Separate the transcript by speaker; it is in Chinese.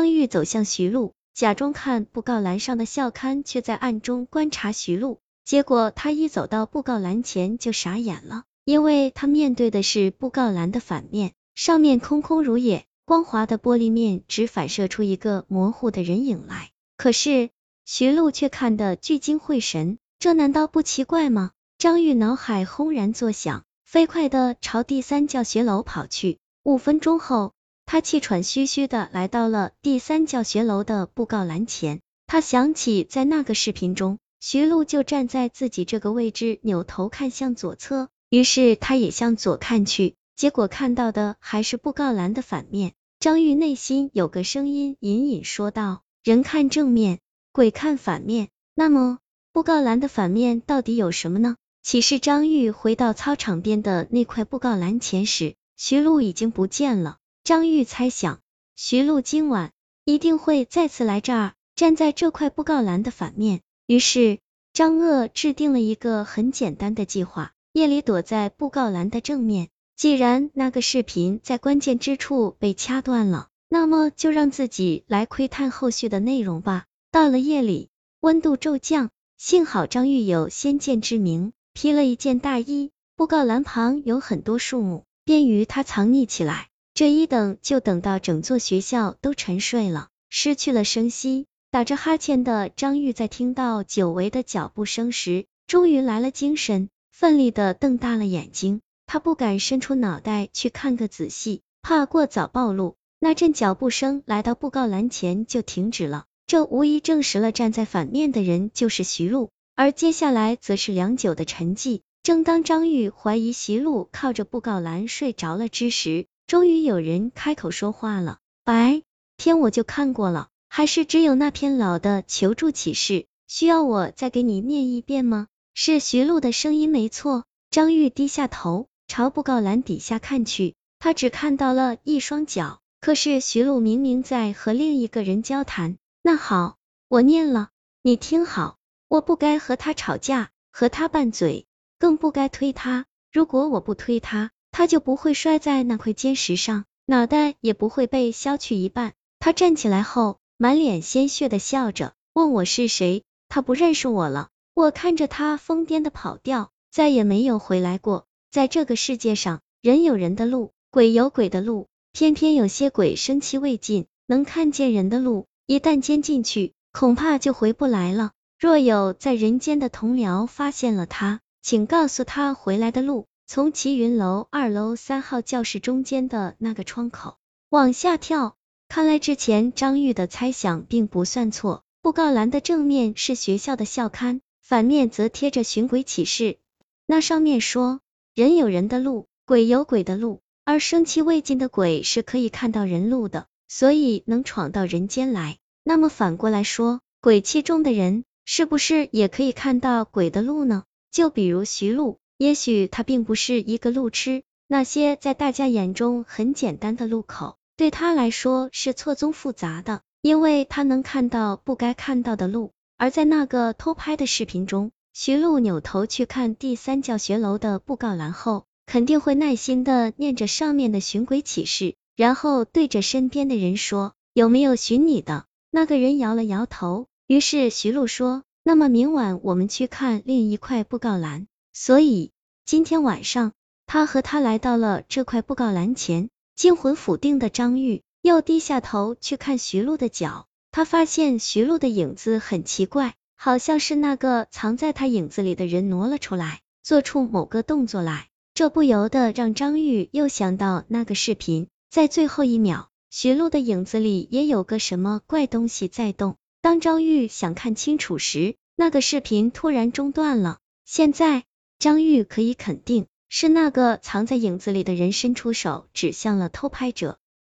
Speaker 1: 张玉走向徐璐，假装看布告栏上的校刊，却在暗中观察徐璐。结果他一走到布告栏前就傻眼了，因为他面对的是布告栏的反面，上面空空如也，光滑的玻璃面只反射出一个模糊的人影来。可是徐璐却看得聚精会神，这难道不奇怪吗？张玉脑海轰然作响，飞快的朝第三教学楼跑去。五分钟后，他气喘吁吁的来到了第三教学楼的布告栏前。他想起在那个视频中。徐璐就站在自己这个位置，扭头看向左侧，于是他也向左看去，结果看到的还是布告栏的反面。张玉内心有个声音隐隐说道：人看正面，鬼看反面。那么布告栏的反面到底有什么呢？其实张玉回到操场边的那块布告栏前时，徐璐已经不见了。张玉猜想，徐璐今晚一定会再次来这儿，站在这块布告栏的反面。于是，张鄂制定了一个很简单的计划，夜里躲在布告栏的正面。既然那个视频在关键之处被掐断了，那么就让自己来窥探后续的内容吧。到了夜里，温度骤降，幸好张玉有先见之明，披了一件大衣。布告栏旁有很多树木，便于他藏匿起来。这一等就等到整座学校都沉睡了，失去了声息。打着哈欠的张玉在听到久违的脚步声时，终于来了精神，奋力的瞪大了眼睛。他不敢伸出脑袋去看个仔细，怕过早暴露。那阵脚步声来到布告栏前就停止了，这无疑证实了站在反面的人就是徐璐。而接下来则是良久的沉寂。正当张玉怀疑徐璐靠着布告栏睡着了之时，终于有人开口说话了：“白天我就看过了。”还是只有那篇老的求助启事，需要我再给你念一遍吗？是徐璐的声音没错。张玉低下头，朝布告栏底下看去，他只看到了一双脚。可是徐璐明明在和另一个人交谈。那好，我念了，你听好。我不该和他吵架，和他拌嘴，更不该推他。如果我不推他，他就不会摔在那块坚石上，脑袋也不会被削去一半。他站起来后。满脸鲜血的笑着，问我是谁。他不认识我了。我看着他疯癫的跑掉，再也没有回来过。在这个世界上，人有人的路，鬼有鬼的路。偏偏有些鬼生气未尽，能看见人的路，一旦钻进去，恐怕就回不来了。若有在人间的同僚发现了他，请告诉他回来的路，从齐云楼二楼三号教室中间的那个窗口往下跳。看来之前张玉的猜想并不算错，布告栏的正面是学校的校刊，反面则贴着寻鬼启事。那上面说，人有人的路，鬼有鬼的路，而生气未尽的鬼是可以看到人路的，所以能闯到人间来。那么反过来说，鬼气重的人是不是也可以看到鬼的路呢？就比如徐璐，也许他并不是一个路痴，那些在大家眼中很简单的路口。对他来说是错综复杂的，因为他能看到不该看到的路。而在那个偷拍的视频中，徐璐扭头去看第三教学楼的布告栏后，肯定会耐心的念着上面的寻鬼启事，然后对着身边的人说：“有没有寻你的？”那个人摇了摇头。于是徐璐说：“那么明晚我们去看另一块布告栏。”所以今天晚上，他和他来到了这块布告栏前。惊魂甫定的张玉又低下头去看徐璐的脚，他发现徐璐的影子很奇怪，好像是那个藏在他影子里的人挪了出来，做出某个动作来。这不由得让张玉又想到那个视频，在最后一秒，徐璐的影子里也有个什么怪东西在动。当张玉想看清楚时，那个视频突然中断了。现在，张玉可以肯定。是那个藏在影子里的人伸出手指向了偷拍者。